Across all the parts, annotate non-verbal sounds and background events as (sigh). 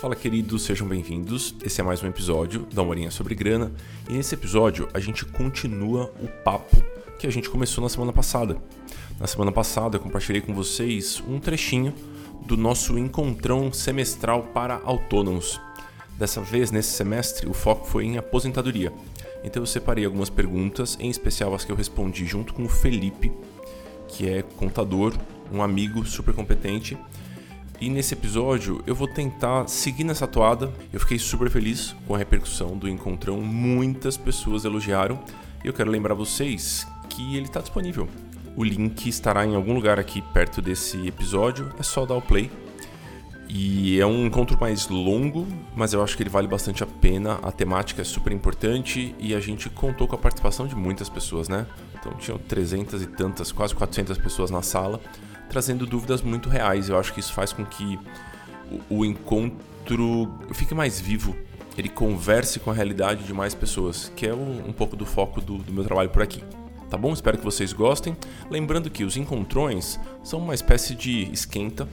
Fala queridos, sejam bem-vindos. Esse é mais um episódio da Horinha sobre Grana. E nesse episódio a gente continua o papo que a gente começou na semana passada. Na semana passada eu compartilhei com vocês um trechinho do nosso encontrão semestral para autônomos. Dessa vez, nesse semestre, o foco foi em aposentadoria. Então eu separei algumas perguntas, em especial as que eu respondi junto com o Felipe, que é contador, um amigo super competente. E nesse episódio eu vou tentar seguir nessa toada. Eu fiquei super feliz com a repercussão do encontrão, muitas pessoas elogiaram. E eu quero lembrar vocês que ele está disponível. O link estará em algum lugar aqui perto desse episódio, é só dar o play. E é um encontro mais longo, mas eu acho que ele vale bastante a pena. A temática é super importante e a gente contou com a participação de muitas pessoas, né? Então tinham 300 e tantas, quase 400 pessoas na sala, trazendo dúvidas muito reais. Eu acho que isso faz com que o, encontro fique mais vivo, ele converse com a realidade de mais pessoas, que é um, um pouco do foco do, do meu trabalho por aqui tá bom? Espero que vocês gostem. Lembrando que os encontrões são uma espécie de esquenta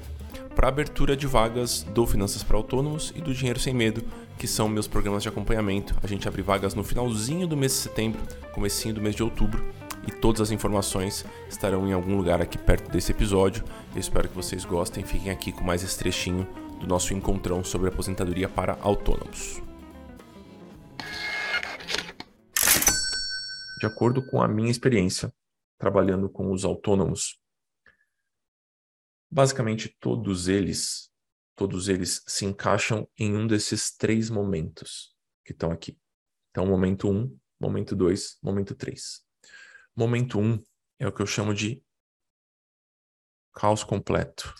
para abertura de vagas do Finanças para Autônomos e do Dinheiro Sem Medo, que são meus programas de acompanhamento. A gente abre vagas no finalzinho do mês de setembro, comecinho do mês de outubro, e todas as informações estarão em algum lugar aqui perto desse episódio. Eu espero que vocês gostem. Fiquem aqui com mais esse trechinho do nosso encontrão sobre aposentadoria para autônomos. de acordo com a minha experiência trabalhando com os autônomos. Basicamente, todos eles, todos eles se encaixam em um desses três momentos que estão aqui. Então, momento 1, um, momento 2, momento 3. Momento 1 um é o que eu chamo de caos completo.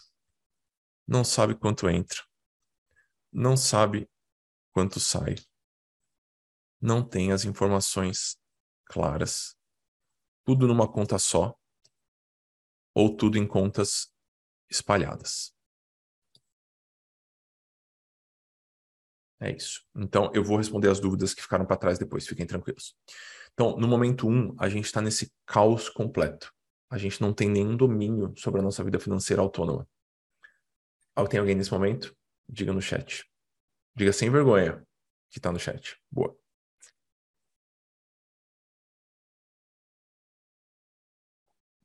Não sabe quanto entra. Não sabe quanto sai. Não tem as informações claras, tudo numa conta só, ou tudo em contas espalhadas. É isso. Então, eu vou responder as dúvidas que ficaram para trás depois, fiquem tranquilos. Então, no momento 1, um, a gente está nesse caos completo. A gente não tem nenhum domínio sobre a nossa vida financeira autônoma. Tem alguém nesse momento? Diga no chat. Diga sem vergonha que está no chat. Boa.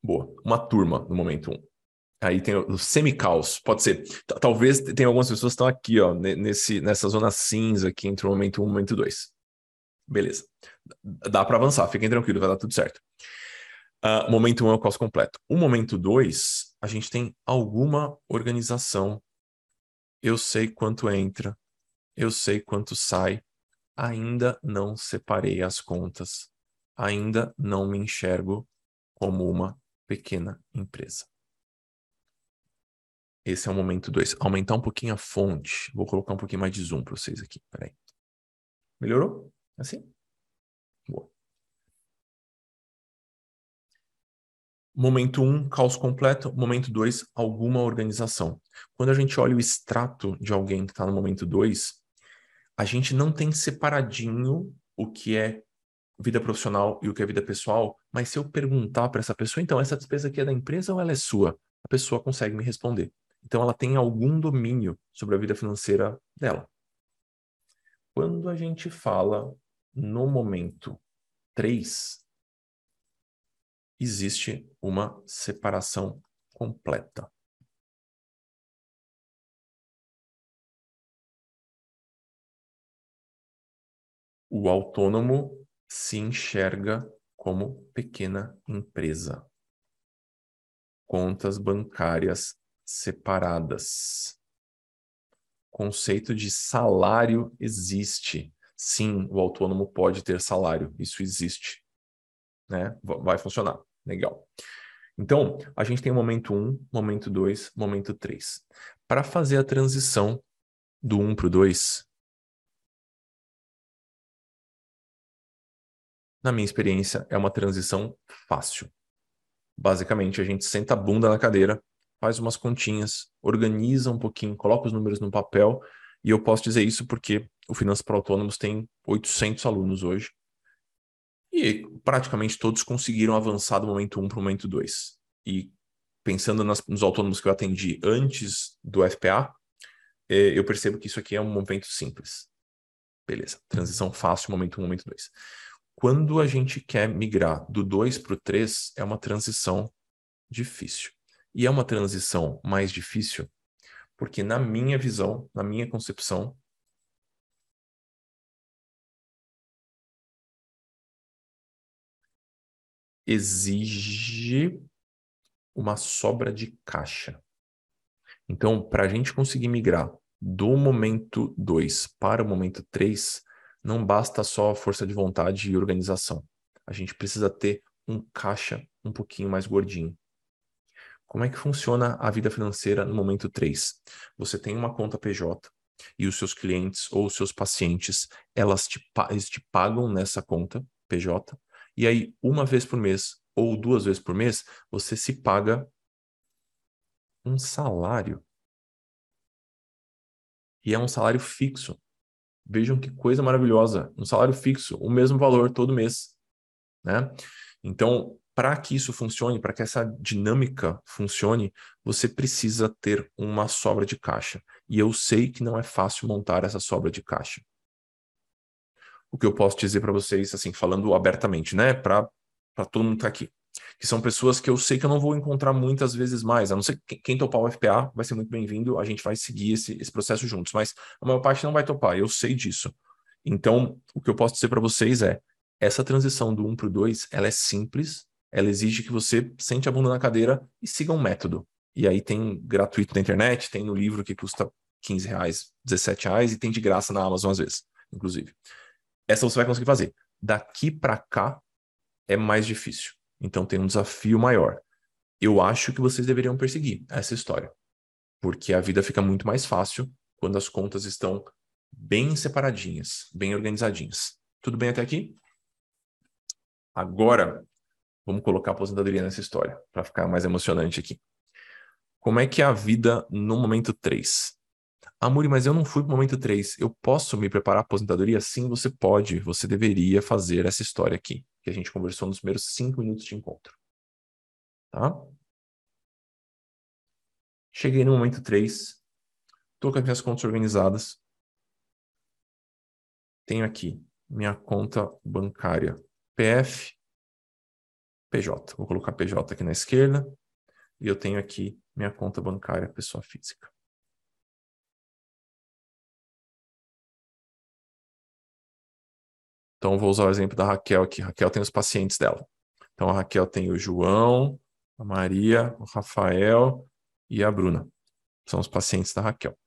Boa. Uma turma no momento 1. Um. Aí tem o semi-caos, pode ser. Talvez tenha algumas pessoas que estão aqui, ó, nesse, nessa zona cinza aqui entre o momento 1 um e o momento 2. Beleza. Dá para avançar, fiquem tranquilos, vai dar tudo certo. Uh, momento 1 um é o caos completo. O momento 2, a gente tem alguma organização. Eu sei quanto entra, eu sei quanto sai. Ainda não separei as contas. Ainda não me enxergo como uma pequena empresa. Esse é o momento 2. Aumentar um pouquinho a fonte. Vou colocar um pouquinho mais de zoom para vocês aqui. Peraí. Melhorou? Assim? Boa. Momento 1, um, caos completo. Momento 2, alguma organização. Quando a gente olha o extrato de alguém que está no momento 2, a gente não tem separadinho o que é vida profissional e o que é vida pessoal, mas se eu perguntar para essa pessoa, então, essa despesa aqui é da empresa ou ela é sua? A pessoa consegue me responder. Então, ela tem algum domínio sobre a vida financeira dela. Quando a gente fala no momento 3, existe uma separação completa. O autônomo se enxerga como pequena empresa. Contas bancárias separadas. Conceito de salário existe. Sim, o autônomo pode ter salário, isso existe. Né? Vai funcionar. Legal. Então, a gente tem o momento 1, momento 2, momento 3. Para fazer a transição do 1 para o 2, na minha experiência, é uma transição fácil. Basicamente, a gente senta a bunda na cadeira, faz umas continhas, organiza um pouquinho, coloca os números no papel, e eu posso dizer isso porque o Finanças para Autônomos tem 800 alunos hoje. E praticamente todos conseguiram avançar do momento 1 para o momento 2. E pensando nas, nos autônomos que eu atendi antes do FPA, é, eu percebo que isso aqui é um momento simples. Beleza, transição fácil, momento 1, momento 2. Quando a gente quer migrar do 2 para o 3, é uma transição difícil. E é uma transição mais difícil porque, na minha visão, na minha concepção, exige uma sobra de caixa. Então, para a gente conseguir migrar do momento 2 para o momento 3, não basta só força de vontade e organização. A gente precisa ter um caixa um pouquinho mais gordinho. Como é que funciona a vida financeira no momento 3? Você tem uma conta PJ e os seus clientes ou os seus pacientes, elas te, eles te pagam nessa conta PJ, e aí uma vez por mês ou duas vezes por mês, você se paga um salário. E é um salário fixo. Vejam que coisa maravilhosa. Um salário fixo, o mesmo valor todo mês. Né? Então, para que isso funcione, para que essa dinâmica funcione, você precisa ter uma sobra de caixa. E eu sei que não é fácil montar essa sobra de caixa. O que eu posso dizer para vocês, assim, falando abertamente, né, para todo mundo que tá aqui, que são pessoas que eu sei que eu não vou encontrar muitas vezes mais, a não ser que quem topar o FPA vai ser muito bem-vindo, a gente vai seguir esse, esse processo juntos, mas a maior parte não vai topar, eu sei disso. Então, o que eu posso dizer para vocês é, essa transição do 1 para o 2, ela é simples, ela exige que você sente a bunda na cadeira e siga um método. E aí tem gratuito na internet, tem no livro que custa 15 reais, 17 reais e tem de graça na Amazon às vezes, inclusive. Essa você vai conseguir fazer. Daqui para cá é mais difícil. Então tem um desafio maior. Eu acho que vocês deveriam perseguir essa história. Porque a vida fica muito mais fácil quando as contas estão bem separadinhas, bem organizadinhas. Tudo bem até aqui? Agora, Vamos colocar a aposentadoria nessa história, para ficar mais emocionante aqui. Como é que é a vida no momento 3? Amuri, mas eu não fui para o momento 3. Eu posso me preparar para aposentadoria? Sim, você pode. Você deveria fazer essa história aqui, que a gente conversou nos primeiros 5 minutos de encontro. Tá? Cheguei no momento 3. Estou com as minhas contas organizadas. Tenho aqui minha conta bancária PF, PJ. Vou colocar PJ aqui na esquerda e eu tenho aqui minha conta bancária pessoa física. Então, vou usar o exemplo da Raquel aqui. Raquel tem os pacientes dela. Então, a Raquel tem o João, a Maria, o Rafael e a Bruna. São os pacientes da Raquel.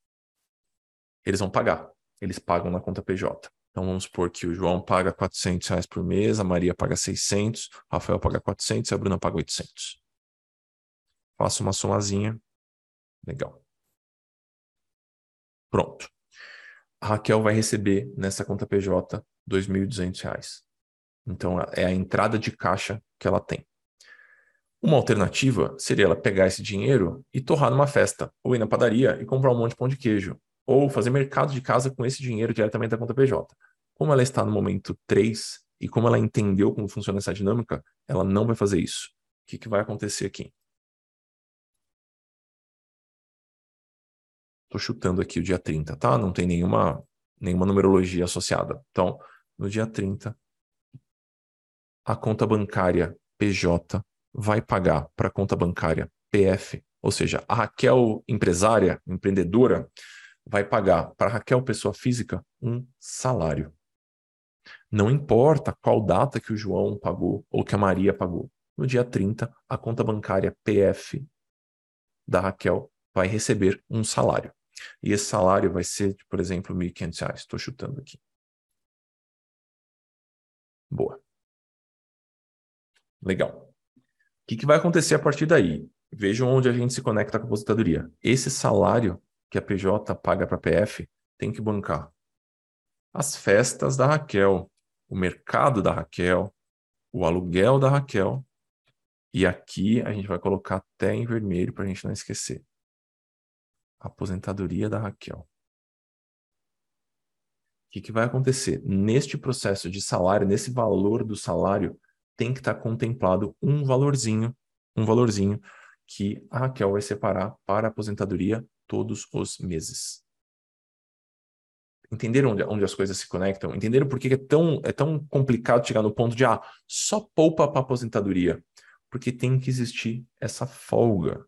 Eles vão pagar. Eles pagam na conta PJ. Então vamos supor que o João paga 400 reais por mês, a Maria paga 600, o Rafael paga 400 e a Bruna paga 800. Faço uma somazinha. Legal. Pronto. A Raquel vai receber nessa conta PJ R$ 2.200. Então é a entrada de caixa que ela tem. Uma alternativa seria ela pegar esse dinheiro e torrar numa festa, ou ir na padaria e comprar um monte de pão de queijo, ou fazer mercado de casa com esse dinheiro diretamente da conta PJ. Como ela está no momento 3 e como ela entendeu como funciona essa dinâmica, ela não vai fazer isso. O que, que vai acontecer aqui? Estou chutando aqui o dia 30, tá? Não tem nenhuma, nenhuma numerologia associada. Então, no dia 30, a conta bancária PJ vai pagar para a conta bancária PF, ou seja, a Raquel empresária, empreendedora, vai pagar para Raquel, pessoa física, um salário. Não importa qual data que o João pagou ou que a Maria pagou. No dia 30, a conta bancária PF da Raquel vai receber um salário. E esse salário vai ser, por exemplo, R$ 1.500. Estou chutando aqui. Boa. Legal. O que, que vai acontecer a partir daí? Vejam onde a gente se conecta com a aposentadoria. Esse salário que a PJ paga para a PF tem que bancar as festas da Raquel, o mercado da Raquel, o aluguel da Raquel. E aqui a gente vai colocar até em vermelho para a gente não esquecer. A aposentadoria da Raquel. O que, que vai acontecer? Neste processo de salário, nesse valor do salário, tem que estar contemplado um valorzinho, um valorzinho que a Raquel vai separar para a aposentadoria todos os meses. Entenderam onde, onde as coisas se conectam? Entenderam por que é tão, é tão complicado chegar no ponto de, ah, só poupa para aposentadoria? Porque tem que existir essa folga.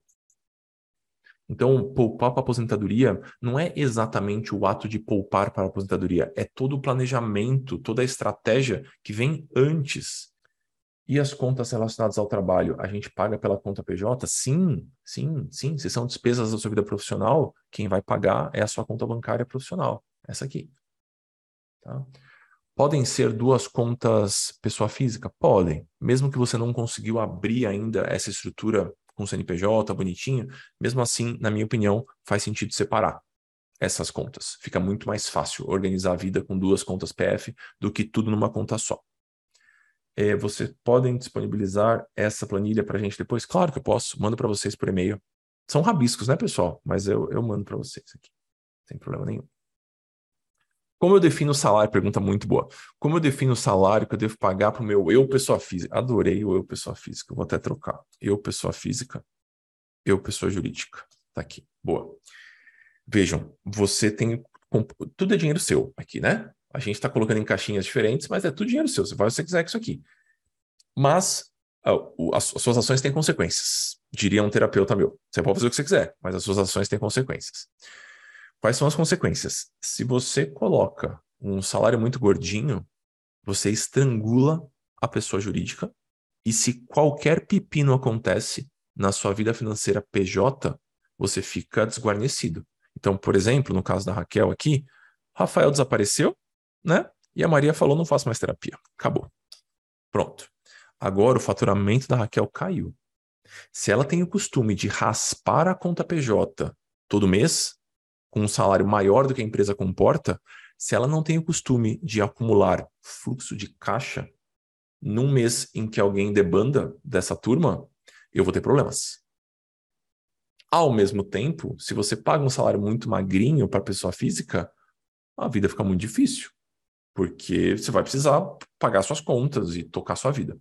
Então, poupar para aposentadoria não é exatamente o ato de poupar para a aposentadoria, é todo o planejamento, toda a estratégia que vem antes. E as contas relacionadas ao trabalho, a gente paga pela conta PJ? Sim, sim, sim. Se são despesas da sua vida profissional, quem vai pagar é a sua conta bancária profissional, essa aqui. Tá? Podem ser duas contas pessoa física? Podem. Mesmo que você não conseguiu abrir ainda essa estrutura com CNPJ, bonitinho, mesmo assim, na minha opinião, faz sentido separar essas contas. Fica muito mais fácil organizar a vida com duas contas PF do que tudo numa conta só. É, vocês podem disponibilizar essa planilha para a gente depois? Claro que eu posso, mando para vocês por e-mail. São rabiscos, né, pessoal? Mas eu, eu mando para vocês aqui, sem problema nenhum. Como eu defino o salário? Pergunta muito boa. Como eu defino o salário que eu devo pagar para o meu eu, pessoa física? Adorei o eu, pessoa física. Vou até trocar. Eu, pessoa física. Eu, pessoa jurídica. Tá aqui. Boa. Vejam, você tem. Tudo é dinheiro seu aqui, né? A gente está colocando em caixinhas diferentes, mas é tudo dinheiro seu. Você faz o que você quiser com isso aqui. Mas as suas ações têm consequências. Diria um terapeuta meu. Você pode fazer o que você quiser, mas as suas ações têm consequências. Quais são as consequências? Se você coloca um salário muito gordinho, você estrangula a pessoa jurídica e se qualquer pepino acontece na sua vida financeira PJ, você fica desguarnecido. Então, por exemplo, no caso da Raquel aqui, Rafael desapareceu, né? E a Maria falou: não faço mais terapia. Acabou. Pronto. Agora o faturamento da Raquel caiu. Se ela tem o costume de raspar a conta PJ todo mês, com um salário maior do que a empresa comporta, se ela não tem o costume de acumular fluxo de caixa num mês em que alguém debanda dessa turma, eu vou ter problemas. Ao mesmo tempo, se você paga um salário muito magrinho para pessoa física, a vida fica muito difícil, porque você vai precisar pagar suas contas e tocar sua vida.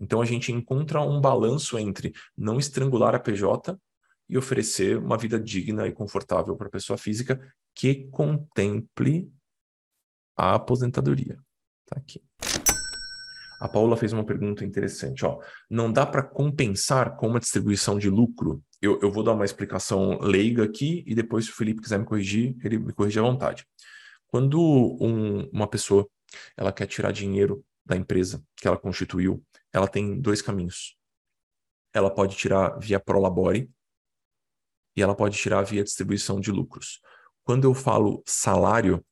Então a gente encontra um balanço entre não estrangular a PJ e oferecer uma vida digna e confortável para a pessoa física que contemple a aposentadoria. Tá aqui. A Paula fez uma pergunta interessante. Ó, não dá para compensar com uma distribuição de lucro? Eu, eu, vou dar uma explicação leiga aqui e depois, se o Felipe quiser me corrigir, ele me corrige à vontade. Quando um, uma pessoa ela quer tirar dinheiro da empresa que ela constituiu, ela tem dois caminhos. Ela pode tirar via Prolabore, e ela pode tirar via distribuição de lucros. Quando eu falo salário,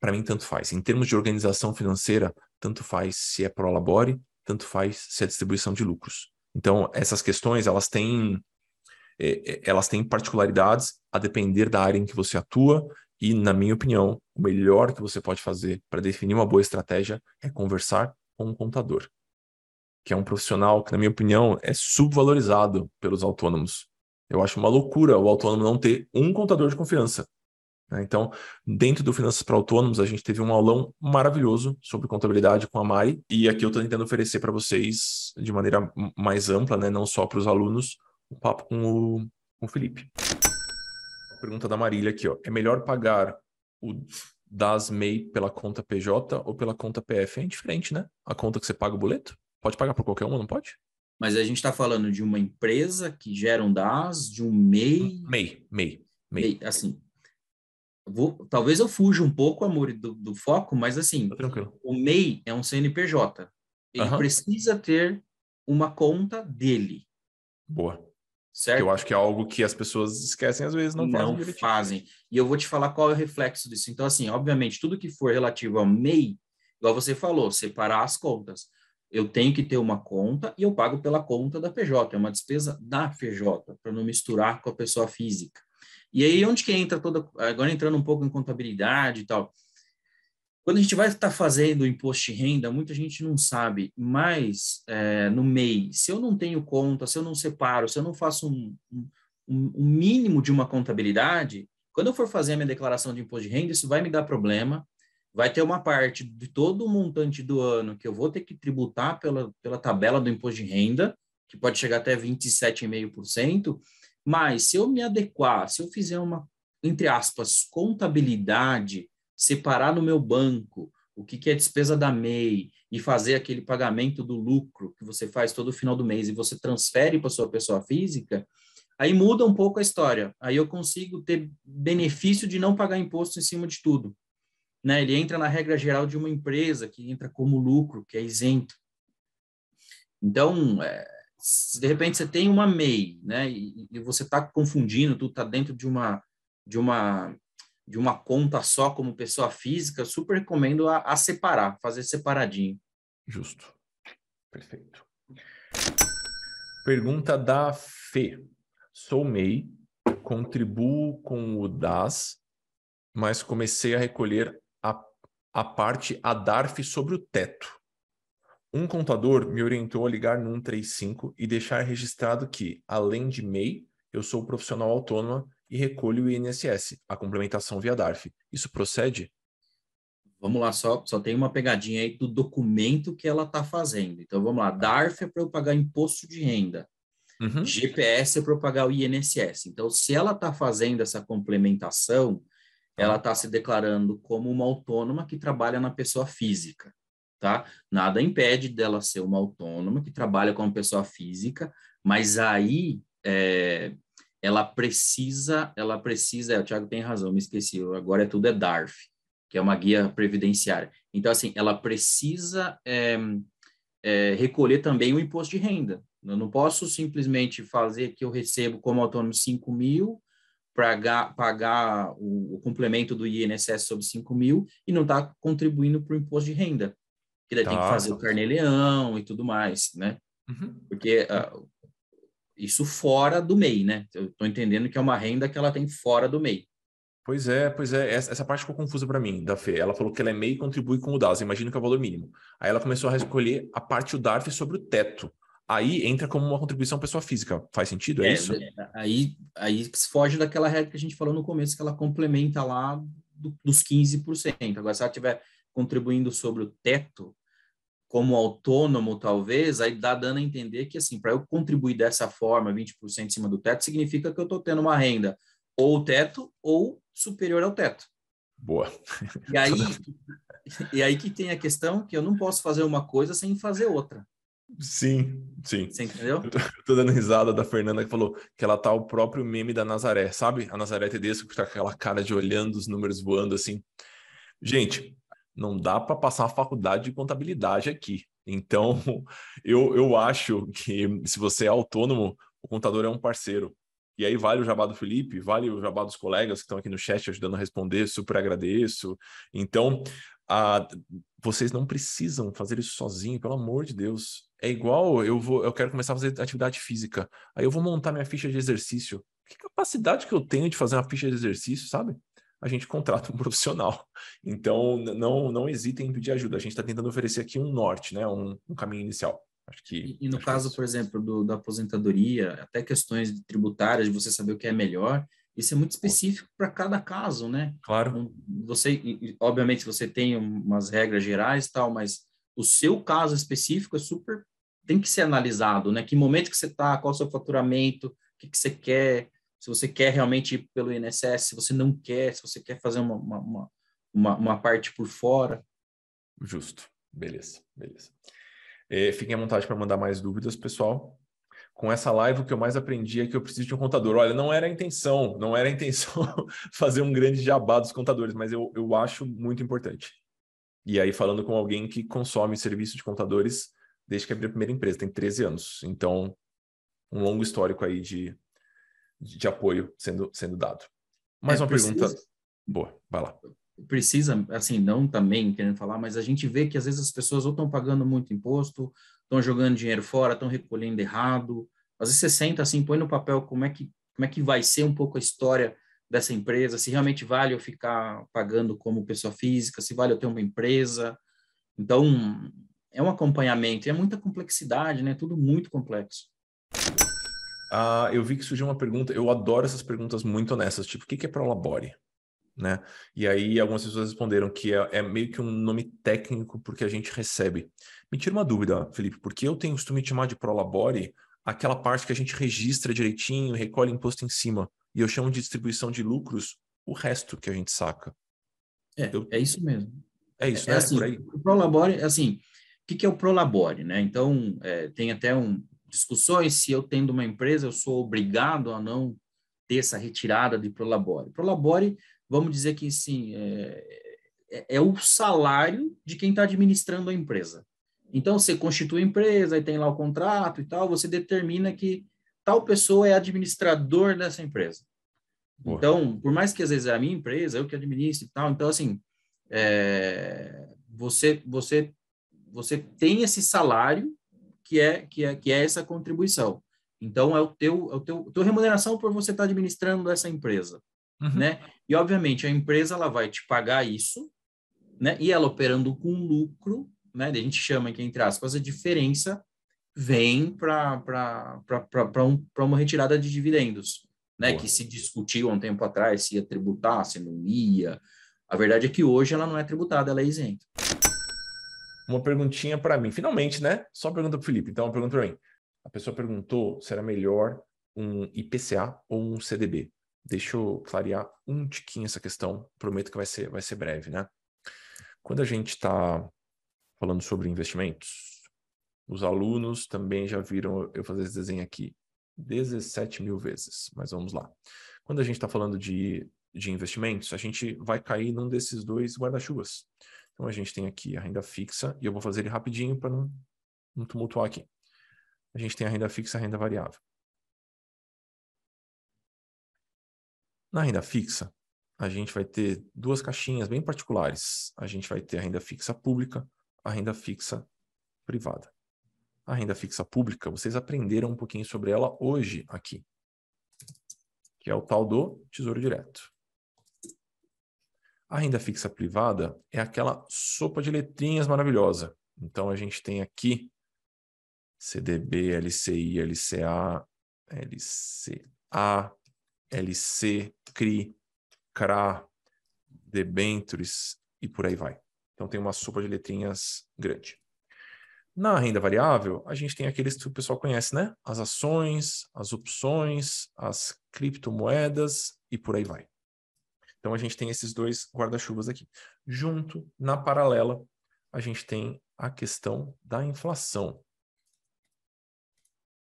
para mim tanto faz. Em termos de organização financeira, tanto faz se é pro labore, tanto faz se é distribuição de lucros. Então, essas questões, elas têm é, é, elas têm particularidades a depender da área em que você atua e, na minha opinião, o melhor que você pode fazer para definir uma boa estratégia é conversar com um contador, que é um profissional que, na minha opinião, é subvalorizado pelos autônomos. Eu acho uma loucura o autônomo não ter um contador de confiança. Né? Então, dentro do Finanças para Autônomos, a gente teve um aulão maravilhoso sobre contabilidade com a Mari, e aqui eu estou tentando oferecer para vocês de maneira mais ampla, né? não só para os alunos, um papo com o, com o Felipe. Pergunta da Marília aqui, ó. É melhor pagar o das MEI pela conta PJ ou pela conta PF? É indiferente, né? A conta que você paga o boleto? Pode pagar por qualquer uma, não pode? mas a gente está falando de uma empresa que gera um DAS, de um MEI. MEI, MEI, MEI. Assim, vou, talvez eu fuja um pouco, amor, do, do foco, mas assim, tá o MEI é um CNPJ. Ele uhum. precisa ter uma conta dele. Boa. Certo? Eu acho que é algo que as pessoas esquecem às vezes, não, não fazem. Não fazem. E eu vou te falar qual é o reflexo disso. Então, assim, obviamente, tudo que for relativo ao MEI, igual você falou, separar as contas eu tenho que ter uma conta e eu pago pela conta da PJ, é uma despesa da PJ, para não misturar com a pessoa física. E aí, onde que entra toda. Agora entrando um pouco em contabilidade e tal. Quando a gente vai estar fazendo o imposto de renda, muita gente não sabe, mas é, no MEI, se eu não tenho conta, se eu não separo, se eu não faço um, um, um mínimo de uma contabilidade, quando eu for fazer a minha declaração de imposto de renda, isso vai me dar problema, vai ter uma parte de todo o montante do ano que eu vou ter que tributar pela, pela tabela do imposto de renda, que pode chegar até 27,5%, mas se eu me adequar, se eu fizer uma, entre aspas, contabilidade, separar no meu banco o que, que é despesa da MEI e fazer aquele pagamento do lucro que você faz todo final do mês e você transfere para sua pessoa física, aí muda um pouco a história. Aí eu consigo ter benefício de não pagar imposto em cima de tudo. Né? Ele entra na regra geral de uma empresa que entra como lucro, que é isento. Então, é, de repente você tem uma MEI, né, e, e você está confundindo, tudo está dentro de uma de uma de uma conta só como pessoa física, super recomendo a, a separar, fazer separadinho. Justo. Perfeito. Pergunta da Fê. Sou MEI, contribuo com o DAS, mas comecei a recolher a, a parte ADARF sobre o teto. Um contador me orientou a ligar no 135 e deixar registrado que, além de MEI, eu sou profissional autônoma e recolho o INSS, a complementação via DARF. Isso procede? Vamos lá, só, só tem uma pegadinha aí do documento que ela está fazendo. Então vamos lá, DARF é para eu pagar imposto de renda. Uhum. GPS é para eu pagar o INSS. Então, se ela está fazendo essa complementação, ela está se declarando como uma autônoma que trabalha na pessoa física tá? Nada impede dela ser uma autônoma que trabalha como pessoa física, mas aí é, ela precisa, ela precisa, é, o Thiago tem razão, me esqueci, agora é tudo é DARF, que é uma guia previdenciária. Então, assim, ela precisa é, é, recolher também o imposto de renda. Eu não posso simplesmente fazer que eu recebo como autônomo 5 mil, pagar, pagar o, o, complemento do INSS sobre 5 mil e não está contribuindo para o imposto de renda que daí tá. tem que tá. fazer o carnê-leão e tudo mais, né? Uhum. Porque uh, isso fora do MEI, né? Eu estou entendendo que é uma renda que ela tem fora do MEI. Pois é, pois é. Essa, essa parte ficou confusa para mim, da Fê. Ela falou que ela é MEI e contribui com o DAS. Imagino que é o valor mínimo. Aí ela começou a recolher a parte do DARF sobre o teto. Aí entra como uma contribuição pessoa física. Faz sentido? É, é isso? É, aí, aí foge daquela regra que a gente falou no começo, que ela complementa lá do, dos 15%. Agora, se ela tiver contribuindo sobre o teto, como autônomo, talvez, aí dá dando a entender que, assim, para eu contribuir dessa forma, 20% em cima do teto, significa que eu estou tendo uma renda ou teto ou superior ao teto. Boa. E aí, (laughs) e aí que tem a questão que eu não posso fazer uma coisa sem fazer outra. Sim, sim. Você entendeu? Eu tô, eu tô, dando risada da Fernanda que falou que ela tá o próprio meme da Nazaré, sabe? A Nazaré Tedesco que tá com aquela cara de olhando os números voando assim. Gente, não dá para passar uma faculdade de contabilidade aqui. Então, (laughs) eu, eu acho que se você é autônomo, o contador é um parceiro. E aí vale o jabá do Felipe, vale o jabá dos colegas que estão aqui no chat ajudando a responder, super agradeço. Então, a, vocês não precisam fazer isso sozinho, pelo amor de Deus. É igual eu vou, eu quero começar a fazer atividade física. Aí eu vou montar minha ficha de exercício. Que capacidade que eu tenho de fazer uma ficha de exercício, sabe? A gente contrata um (laughs) profissional. Então, não, não hesitem em pedir ajuda. A gente está tentando oferecer aqui um norte, né? um, um caminho inicial. Acho que, e, e no caso, por exemplo, do, da aposentadoria, até questões tributárias, de você saber o que é melhor, isso é muito específico para cada caso, né? Claro. Você, obviamente, você tem umas regras gerais tal, mas o seu caso específico é super tem que ser analisado, né? Que momento que você está, qual é o seu faturamento, o que, que você quer, se você quer realmente ir pelo INSS, se você não quer, se você quer fazer uma, uma, uma, uma parte por fora. Justo. Beleza, beleza. É, fiquem à vontade para mandar mais dúvidas, pessoal. Com essa live, o que eu mais aprendi é que eu preciso de um contador. Olha, não era a intenção, não era a intenção (laughs) fazer um grande jabá dos contadores, mas eu, eu acho muito importante. E aí, falando com alguém que consome serviço de contadores desde que abri a primeira empresa, tem 13 anos. Então, um longo histórico aí de, de apoio sendo, sendo dado. Mais é, uma precisa, pergunta. Boa, vai lá. Precisa, assim, não também querendo falar, mas a gente vê que às vezes as pessoas ou estão pagando muito imposto, estão jogando dinheiro fora, estão recolhendo errado. Às vezes você senta assim, põe no papel como é que, como é que vai ser um pouco a história dessa empresa, se realmente vale eu ficar pagando como pessoa física, se vale eu ter uma empresa. Então, é um acompanhamento, é muita complexidade, né? Tudo muito complexo. Uh, eu vi que surgiu uma pergunta, eu adoro essas perguntas muito honestas, tipo, o que, que é Prolabore? né? E aí algumas pessoas responderam que é, é, meio que um nome técnico porque a gente recebe. Me tira uma dúvida, Felipe, porque eu tenho costume de chamar de Prolabore aquela parte que a gente registra direitinho, recolhe imposto em cima, e eu chamo de distribuição de lucros o resto que a gente saca. É, eu... é isso mesmo. É isso, é, né? Assim, o Prolabore, assim, o que, que é o Prolabore, né? Então, é, tem até um, discussões se eu tendo uma empresa, eu sou obrigado a não ter essa retirada de Prolabore. Prolabore vamos dizer que sim, é, é, é o salário de quem está administrando a empresa. Então, você constitui a empresa, e tem lá o contrato e tal, você determina que tal pessoa é administrador dessa empresa. Boa. Então, por mais que às vezes é a minha empresa, eu que administro e tal, então, assim, é, você, você, você tem esse salário que é, que é, que é essa contribuição. Então, é o teu, é o teu, tua remuneração por você estar tá administrando essa empresa uhum. né? E obviamente a empresa ela vai te pagar isso, né? E ela operando com lucro, né? A gente chama aqui entre aspas a diferença vem para um, uma retirada de dividendos, né? Boa. Que se discutiu há um tempo atrás se ia tributar, se não ia. A verdade é que hoje ela não é tributada, ela é isenta. Uma perguntinha para mim, finalmente, né? Só pergunta para o Felipe. Então, uma pergunta para mim. A pessoa perguntou se era melhor um IPCA ou um CDB. Deixa eu clarear um tiquinho essa questão, prometo que vai ser, vai ser breve, né? Quando a gente está falando sobre investimentos, os alunos também já viram eu fazer esse desenho aqui 17 mil vezes, mas vamos lá. Quando a gente está falando de, de investimentos, a gente vai cair num desses dois guarda-chuvas. Então a gente tem aqui a renda fixa, e eu vou fazer ele rapidinho para não, não tumultuar aqui. A gente tem a renda fixa e a renda variável. Na renda fixa, a gente vai ter duas caixinhas bem particulares. A gente vai ter a renda fixa pública, a renda fixa privada. A renda fixa pública, vocês aprenderam um pouquinho sobre ela hoje aqui, que é o tal do Tesouro Direto. A renda fixa privada é aquela sopa de letrinhas maravilhosa. Então a gente tem aqui CDB, LCI, LCA, LCA, LC, CRI, CRA, debentures e por aí vai. Então tem uma sopa de letrinhas grande. Na renda variável, a gente tem aqueles que o pessoal conhece, né? As ações, as opções, as criptomoedas e por aí vai. Então a gente tem esses dois guarda-chuvas aqui. Junto, na paralela, a gente tem a questão da inflação.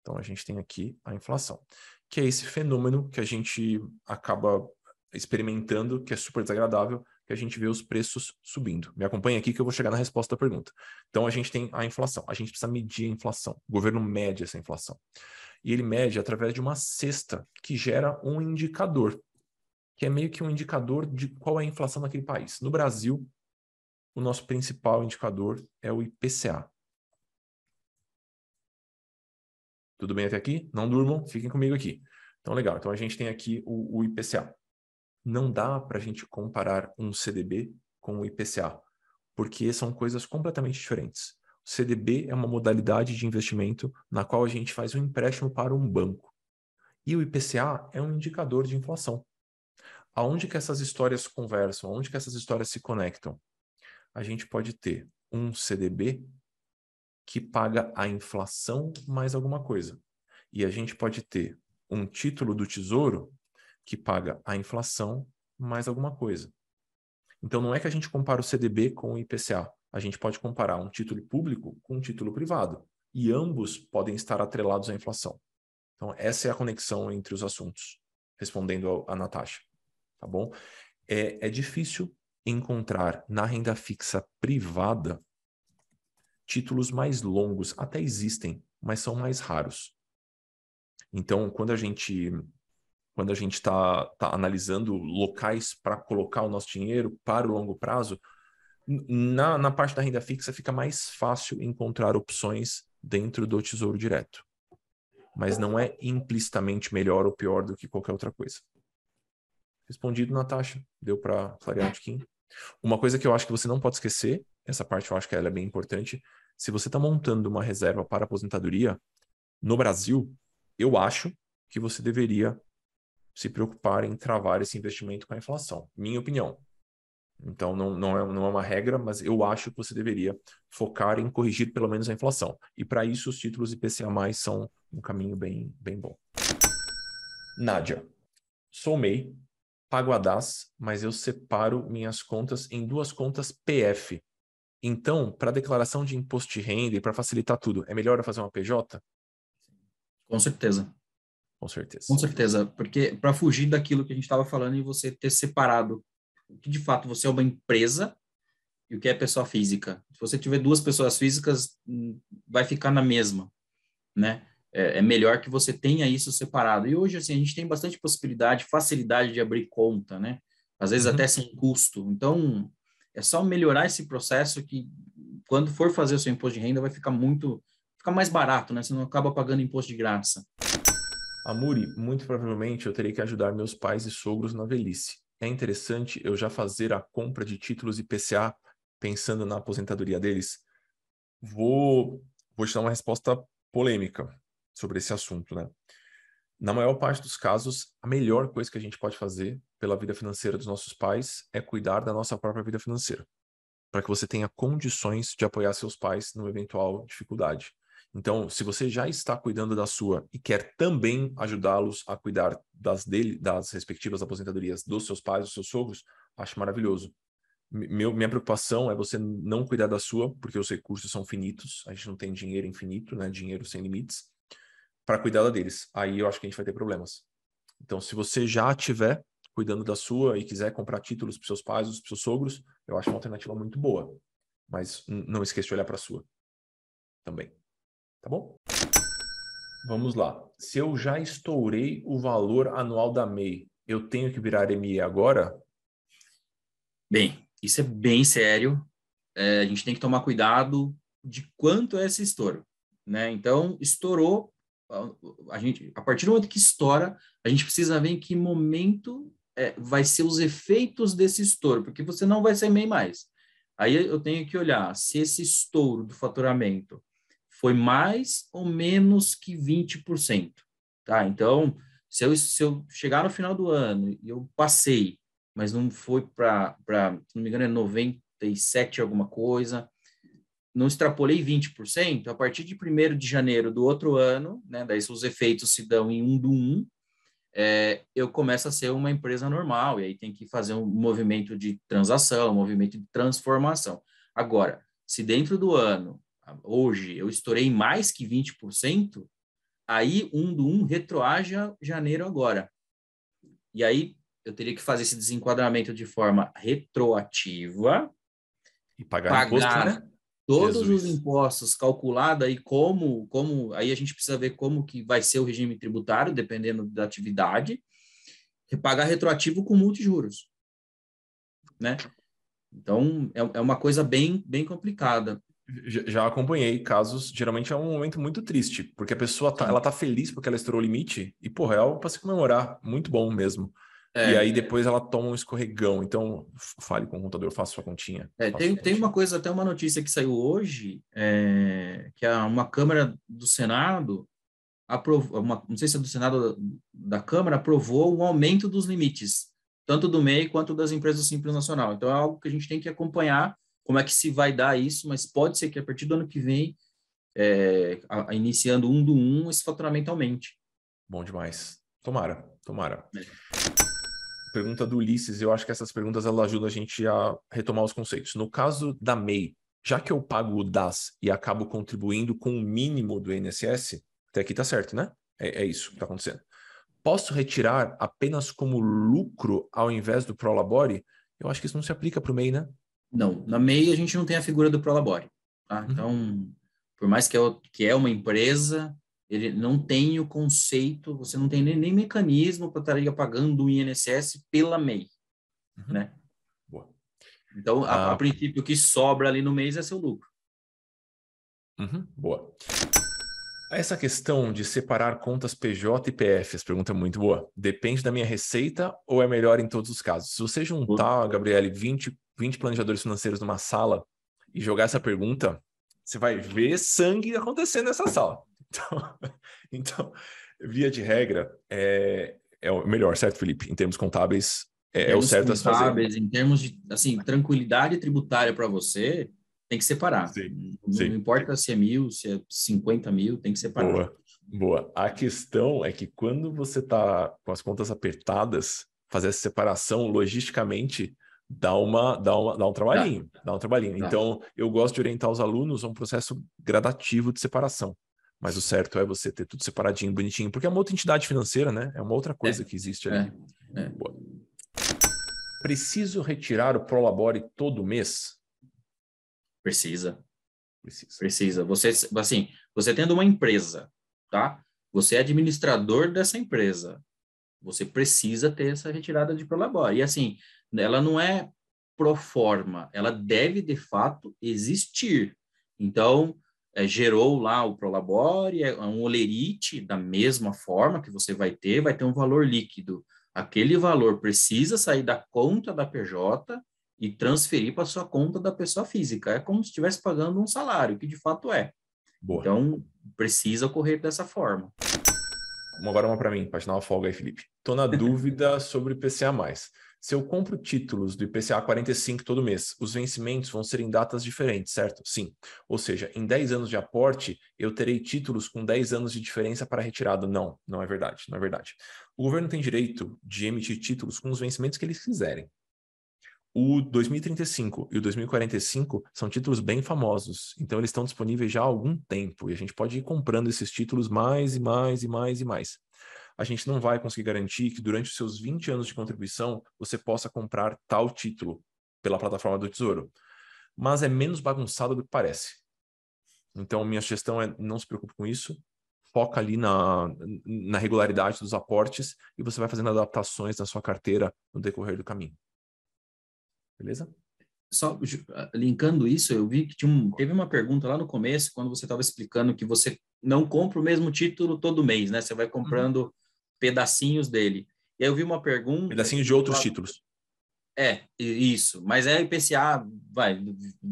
Então a gente tem aqui a inflação que é esse fenômeno que a gente acaba experimentando, que é super desagradável, que a gente vê os preços subindo. Me acompanha aqui que eu vou chegar na resposta da pergunta. Então, a gente tem a inflação. A gente precisa medir a inflação. O governo mede essa inflação. E ele mede através de uma cesta que gera um indicador, que é meio que um indicador de qual é a inflação naquele país. No Brasil, o nosso principal indicador é o IPCA, Tudo bem até aqui? Não durmam, fiquem comigo aqui. Então, legal. Então, a gente tem aqui o, o IPCA. Não dá para a gente comparar um CDB com o IPCA, porque são coisas completamente diferentes. O CDB é uma modalidade de investimento na qual a gente faz um empréstimo para um banco. E o IPCA é um indicador de inflação. Aonde que essas histórias conversam? Aonde que essas histórias se conectam? A gente pode ter um CDB que paga a inflação mais alguma coisa. E a gente pode ter um título do Tesouro que paga a inflação mais alguma coisa. Então não é que a gente compara o CDB com o IPCA. A gente pode comparar um título público com um título privado. E ambos podem estar atrelados à inflação. Então essa é a conexão entre os assuntos, respondendo a, a Natasha. Tá bom? É, é difícil encontrar na renda fixa privada títulos mais longos até existem, mas são mais raros. Então, quando a gente quando a gente está tá analisando locais para colocar o nosso dinheiro para o longo prazo, na, na parte da renda fixa fica mais fácil encontrar opções dentro do Tesouro Direto. Mas não é implicitamente melhor ou pior do que qualquer outra coisa. Respondido, Natasha. Deu para clarear um pouquinho. Uma coisa que eu acho que você não pode esquecer, essa parte eu acho que ela é bem importante, se você está montando uma reserva para aposentadoria no Brasil, eu acho que você deveria se preocupar em travar esse investimento com a inflação. Minha opinião. Então, não, não, é, não é uma regra, mas eu acho que você deveria focar em corrigir pelo menos a inflação. E para isso, os títulos IPCA+, são um caminho bem, bem bom. Nádia, sou MEI, pago a DAS, mas eu separo minhas contas em duas contas PF. Então, para declaração de imposto de renda e para facilitar tudo, é melhor eu fazer uma PJ? Com certeza. Com certeza. Com certeza, porque para fugir daquilo que a gente estava falando e você ter separado o que de fato você é uma empresa e o que é pessoa física. Se você tiver duas pessoas físicas, hum, vai ficar na mesma, né? É, é, melhor que você tenha isso separado. E hoje, assim, a gente tem bastante possibilidade, facilidade de abrir conta, né? Às vezes uhum. até sem custo. Então, é só melhorar esse processo que, quando for fazer o seu imposto de renda, vai ficar muito, ficar mais barato, né? Você não acaba pagando imposto de graça. Amuri, muito provavelmente eu terei que ajudar meus pais e sogros na velhice é interessante eu já fazer a compra de títulos IPCA pensando na aposentadoria deles? Vou, vou te dar uma resposta polêmica sobre esse assunto, né? Na maior parte dos casos, a melhor coisa que a gente pode fazer pela vida financeira dos nossos pais é cuidar da nossa própria vida financeira, para que você tenha condições de apoiar seus pais numa eventual dificuldade. Então, se você já está cuidando da sua e quer também ajudá-los a cuidar das dele, das respectivas aposentadorias dos seus pais, dos seus sogros, acho maravilhoso. Meu, minha preocupação é você não cuidar da sua, porque os recursos são finitos, a gente não tem dinheiro infinito, né? Dinheiro sem limites, para cuidar deles. Aí eu acho que a gente vai ter problemas. Então, se você já tiver cuidando da sua e quiser comprar títulos para seus pais, para seus sogros, eu acho uma alternativa muito boa. Mas não esqueça de olhar para a sua também. Tá bom? Vamos lá. Se eu já estourei o valor anual da MEI, eu tenho que virar ME agora? Bem, isso é bem sério. É, a gente tem que tomar cuidado de quanto é esse estouro. Né? Então, estourou, a, gente, a partir do momento que estoura, a gente precisa ver em que momento é, vai ser os efeitos desse estouro, porque você não vai ser MEI mais. Aí eu tenho que olhar se esse estouro do faturamento foi mais ou menos que 20%. Tá? Então, se eu, se eu chegar no final do ano e eu passei, mas não foi para, se não me engano, é 97 alguma coisa, não extrapolei 20%, a partir de 1 de janeiro do outro ano, né, daí os efeitos se dão em um do um, é, eu começo a ser uma empresa normal, e aí tem que fazer um movimento de transação, um movimento de transformação. Agora, se dentro do ano hoje eu estourei mais que 20%, aí um do um retroaja janeiro agora. E aí eu teria que fazer esse desenquadramento de forma retroativa e pagar, pagar imposto, né? Todos Jesus. os impostos calculados aí como como aí a gente precisa ver como que vai ser o regime tributário dependendo da atividade e pagar retroativo com multijuros, né? Então é, é uma coisa bem bem complicada já acompanhei casos, geralmente é um momento muito triste, porque a pessoa tá, ela tá feliz porque ela estourou o limite, e, porra, é algo para se comemorar, muito bom mesmo. É, e aí depois ela toma um escorregão. Então, fale com o contador, faça sua continha. É, tem, tem uma coisa, até uma notícia que saiu hoje, é, que é uma Câmara do Senado aprovou, uma, não sei se é do Senado da Câmara, aprovou um aumento dos limites, tanto do MEI quanto das empresas Simples Nacional. Então, é algo que a gente tem que acompanhar como é que se vai dar isso, mas pode ser que a partir do ano que vem, é, a, a, iniciando um do um, esse faturamento aumente. Bom demais. Tomara, tomara. Pergunta do Ulisses, eu acho que essas perguntas elas ajudam a gente a retomar os conceitos. No caso da MEI, já que eu pago o DAS e acabo contribuindo com o mínimo do INSS, até aqui tá certo, né? É, é isso que está acontecendo. Posso retirar apenas como lucro ao invés do Prolabore? Eu acho que isso não se aplica para o MEI, né? Não, na MEI a gente não tem a figura do Prolabore. Tá? Uhum. Então, por mais que é, que é uma empresa, ele não tem o conceito, você não tem nem, nem mecanismo para estar pagando o INSS pela MEI. Uhum. Né? Boa. Então, a, a, ah. princípio, o que sobra ali no mês é seu lucro. Uhum. Boa. Essa questão de separar contas PJ e PF, essa pergunta é muito boa. Depende da minha receita ou é melhor em todos os casos? Se você juntar, Gabriele, 20 20 planejadores financeiros numa sala e jogar essa pergunta, você vai ver sangue acontecendo nessa sala. Então, (laughs) então via de regra, é, é o melhor, certo, Felipe? Em termos contábeis, é, é o certo a se fazer. Em termos de assim, tranquilidade tributária para você, tem que separar. Sim, não, sim. não, importa se é mil, se é 50 mil, tem que separar. Boa, boa. A questão é que quando você está com as contas apertadas, fazer essa separação logisticamente dá, uma, dá, uma, dá um trabalhinho. Dá, dá um trabalhinho. Dá. Então, eu gosto de orientar os alunos a um processo gradativo de separação. Mas o certo é você ter tudo separadinho, bonitinho, porque é uma outra entidade financeira, né? É uma outra coisa é, que existe ali. É, é. Preciso retirar o Prolabore todo mês? Precisa. Precisa. Precisa. Você, assim, você tendo uma empresa, tá? Você é administrador dessa empresa. Você precisa ter essa retirada de Prolabore. E assim, ela não é pro forma, ela deve de fato existir. Então, é, gerou lá o Prolabore, é um olerite da mesma forma que você vai ter, vai ter um valor líquido. Aquele valor precisa sair da conta da PJ e transferir para sua conta da pessoa física. É como se estivesse pagando um salário, que de fato é. Boa. Então, precisa ocorrer dessa forma. Agora uma para mim, para te dar uma folga aí, Felipe. Estou na dúvida (laughs) sobre PCA+. Se eu compro títulos do IPCA 45 todo mês, os vencimentos vão ser em datas diferentes, certo? Sim. Ou seja, em 10 anos de aporte, eu terei títulos com 10 anos de diferença para retirada. Não, não é verdade, não é verdade. O governo tem direito de emitir títulos com os vencimentos que eles quiserem. O 2035 e o 2045 são títulos bem famosos, então eles estão disponíveis já há algum tempo e a gente pode ir comprando esses títulos mais e mais e mais e mais a gente não vai conseguir garantir que durante os seus 20 anos de contribuição você possa comprar tal título pela plataforma do Tesouro. Mas é menos bagunçado do que parece. Então, minha sugestão é não se preocupe com isso, foca ali na, na regularidade dos aportes e você vai fazendo adaptações na sua carteira no decorrer do caminho. Beleza? Só linkando isso, eu vi que tinha um, teve uma pergunta lá no começo, quando você estava explicando que você não compra o mesmo título todo mês, né? Você vai comprando pedacinhos dele. E aí eu vi uma pergunta. Pedacinhos de outros títulos. É, isso. Mas é IPCA, vai,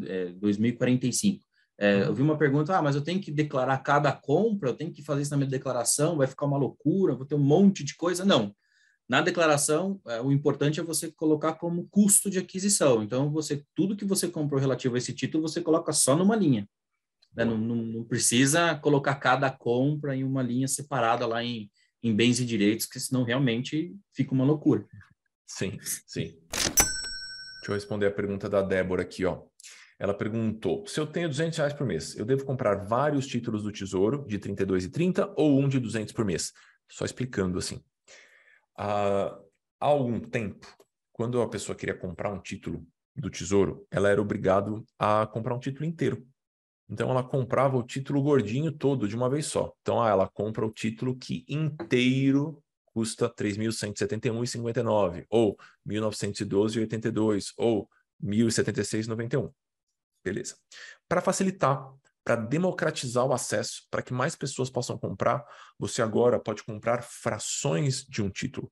é, 2045. É, eu vi uma pergunta, ah, mas eu tenho que declarar cada compra, eu tenho que fazer isso na minha declaração, vai ficar uma loucura, vou ter um monte de coisa. Não. Na declaração, é, o importante é você colocar como custo de aquisição. Então, você tudo que você comprou relativo a esse título, você coloca só numa linha. Né? Não, não, não, precisa colocar cada compra em uma linha separada lá em, em bens e direitos, que senão realmente fica uma loucura. Sim, sim. Deixa eu responder a pergunta da Débora aqui, ó. Ela perguntou: se eu tenho 200 reais por mês, eu devo comprar vários títulos do Tesouro de 32 e 30 ou um de 200 por mês? Só explicando assim. há algum tempo, quando a pessoa queria comprar um título do Tesouro, ela era obrigado a comprar um título inteiro. Então ela comprava o título gordinho todo de uma vez só. Então ah, ela compra o título que inteiro custa 3.171,59 ou 1.912,82 ou 1.076,91. Beleza. Para facilitar, para democratizar o acesso, para que mais pessoas possam comprar, você agora pode comprar frações de um título.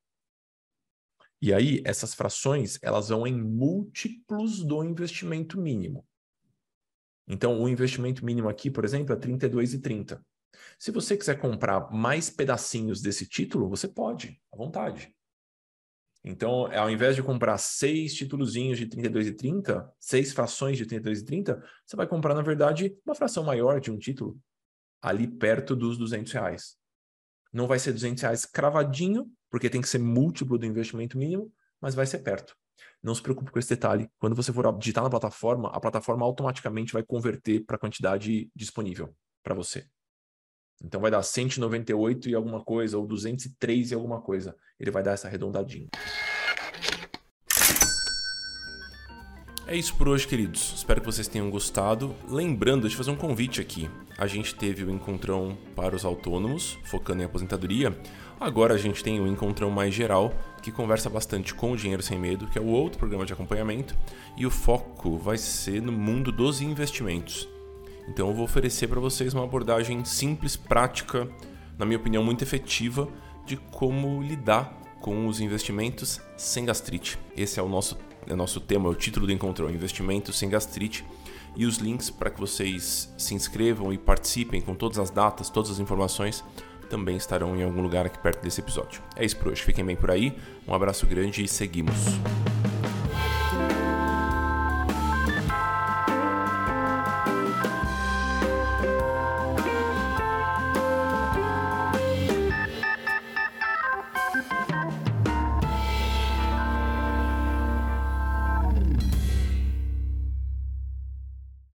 E aí, essas frações, elas vão em múltiplos do investimento mínimo. Então, o investimento mínimo aqui, por exemplo, é R$ 32,30. Se você quiser comprar mais pedacinhos desse título, você pode, à vontade. Então, ao invés de comprar seis títulozinhos de R$ 32,30, seis frações de R$ 32,30, você vai comprar, na verdade, uma fração maior de um título, ali perto dos 200 reais. Não vai ser 200 reais cravadinho, porque tem que ser múltiplo do investimento mínimo, mas vai ser perto. Não se preocupe com esse detalhe. Quando você for digitar na plataforma, a plataforma automaticamente vai converter para a quantidade disponível para você. Então vai dar 198 e alguma coisa, ou 203 e alguma coisa. Ele vai dar essa arredondadinha. É isso por hoje, queridos. Espero que vocês tenham gostado. Lembrando de fazer um convite aqui. A gente teve o encontrão para os autônomos, focando em aposentadoria. Agora a gente tem o encontrão mais geral, que conversa bastante com o Dinheiro Sem Medo, que é o outro programa de acompanhamento, e o foco vai ser no mundo dos investimentos. Então eu vou oferecer para vocês uma abordagem simples, prática, na minha opinião muito efetiva, de como lidar com os investimentos sem gastrite. Esse é o nosso é nosso tema, é o título do encontro, Investimento Sem Gastrite, e os links para que vocês se inscrevam e participem com todas as datas, todas as informações, também estarão em algum lugar aqui perto desse episódio. É isso por hoje, fiquem bem por aí, um abraço grande e seguimos.